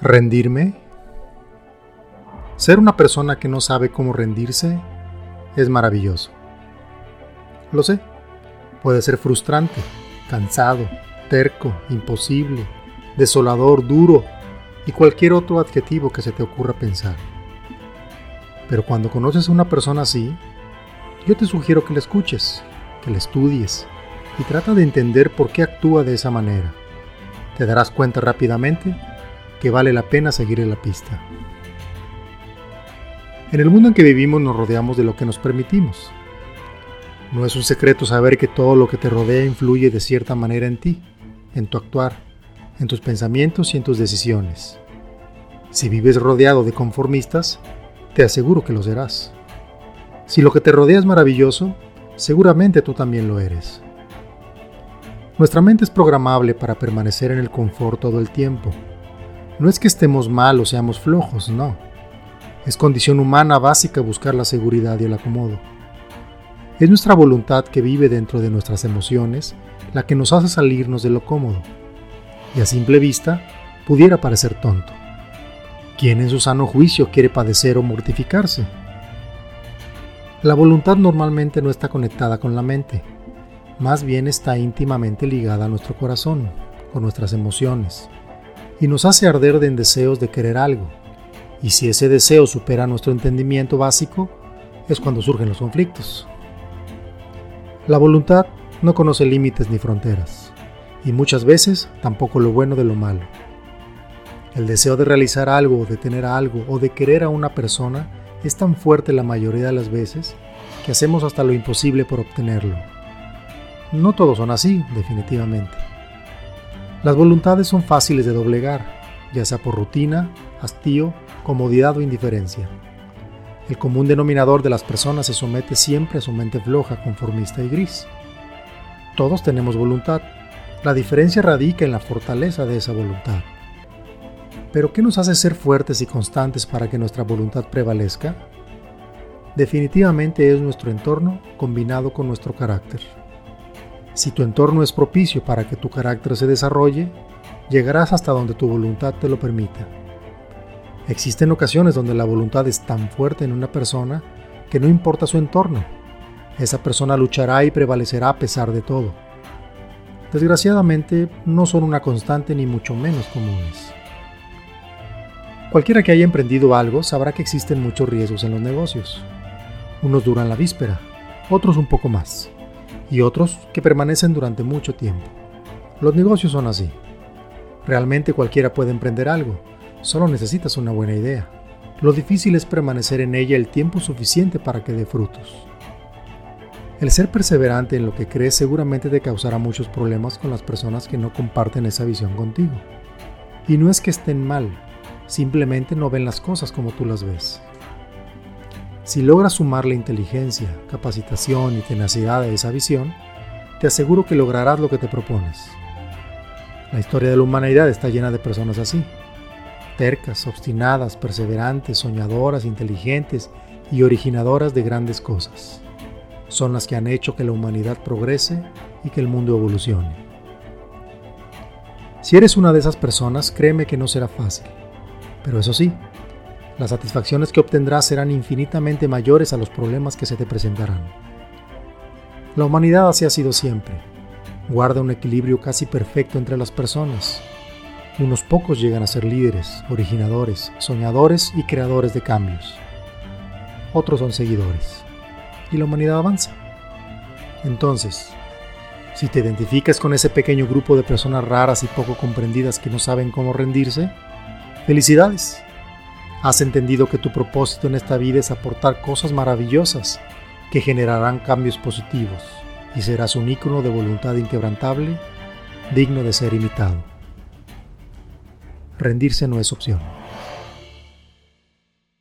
¿Rendirme? Ser una persona que no sabe cómo rendirse es maravilloso. Lo sé, puede ser frustrante, cansado, terco, imposible, desolador, duro y cualquier otro adjetivo que se te ocurra pensar. Pero cuando conoces a una persona así, yo te sugiero que la escuches, que la estudies y trata de entender por qué actúa de esa manera. Te darás cuenta rápidamente que vale la pena seguirle la pista. En el mundo en que vivimos nos rodeamos de lo que nos permitimos. No es un secreto saber que todo lo que te rodea influye de cierta manera en ti, en tu actuar, en tus pensamientos y en tus decisiones. Si vives rodeado de conformistas, te aseguro que lo serás. Si lo que te rodea es maravilloso, seguramente tú también lo eres. Nuestra mente es programable para permanecer en el confort todo el tiempo no es que estemos mal o seamos flojos, no. Es condición humana básica buscar la seguridad y el acomodo. Es nuestra voluntad que vive dentro de nuestras emociones la que nos hace salirnos de lo cómodo. Y a simple vista, pudiera parecer tonto. ¿Quién en su sano juicio quiere padecer o mortificarse? La voluntad normalmente no está conectada con la mente, más bien está íntimamente ligada a nuestro corazón, con nuestras emociones, y nos hace arder en deseos de querer algo. Y si ese deseo supera nuestro entendimiento básico, es cuando surgen los conflictos. La voluntad no conoce límites ni fronteras, y muchas veces tampoco lo bueno de lo malo. El deseo de realizar algo, de tener algo o de querer a una persona es tan fuerte la mayoría de las veces que hacemos hasta lo imposible por obtenerlo. No todos son así, definitivamente. Las voluntades son fáciles de doblegar, ya sea por rutina, hastío, comodidad o indiferencia. El común denominador de las personas se somete siempre a su mente floja, conformista y gris. Todos tenemos voluntad, la diferencia radica en la fortaleza de esa voluntad. Pero ¿qué nos hace ser fuertes y constantes para que nuestra voluntad prevalezca? Definitivamente es nuestro entorno combinado con nuestro carácter. Si tu entorno es propicio para que tu carácter se desarrolle, llegarás hasta donde tu voluntad te lo permita. Existen ocasiones donde la voluntad es tan fuerte en una persona que no importa su entorno, esa persona luchará y prevalecerá a pesar de todo. Desgraciadamente, no son una constante ni mucho menos comunes. Cualquiera que haya emprendido algo sabrá que existen muchos riesgos en los negocios. Unos duran la víspera, otros un poco más y otros que permanecen durante mucho tiempo. Los negocios son así. Realmente cualquiera puede emprender algo, solo necesitas una buena idea. Lo difícil es permanecer en ella el tiempo suficiente para que dé frutos. El ser perseverante en lo que crees seguramente te causará muchos problemas con las personas que no comparten esa visión contigo. Y no es que estén mal, simplemente no ven las cosas como tú las ves. Si logras sumar la inteligencia, capacitación y tenacidad a esa visión, te aseguro que lograrás lo que te propones. La historia de la humanidad está llena de personas así, tercas, obstinadas, perseverantes, soñadoras, inteligentes y originadoras de grandes cosas. Son las que han hecho que la humanidad progrese y que el mundo evolucione. Si eres una de esas personas, créeme que no será fácil. Pero eso sí, las satisfacciones que obtendrás serán infinitamente mayores a los problemas que se te presentarán. La humanidad así ha sido siempre. Guarda un equilibrio casi perfecto entre las personas. Unos pocos llegan a ser líderes, originadores, soñadores y creadores de cambios. Otros son seguidores. Y la humanidad avanza. Entonces, si te identificas con ese pequeño grupo de personas raras y poco comprendidas que no saben cómo rendirse, felicidades Has entendido que tu propósito en esta vida es aportar cosas maravillosas que generarán cambios positivos y serás un ícono de voluntad inquebrantable, digno de ser imitado. Rendirse no es opción.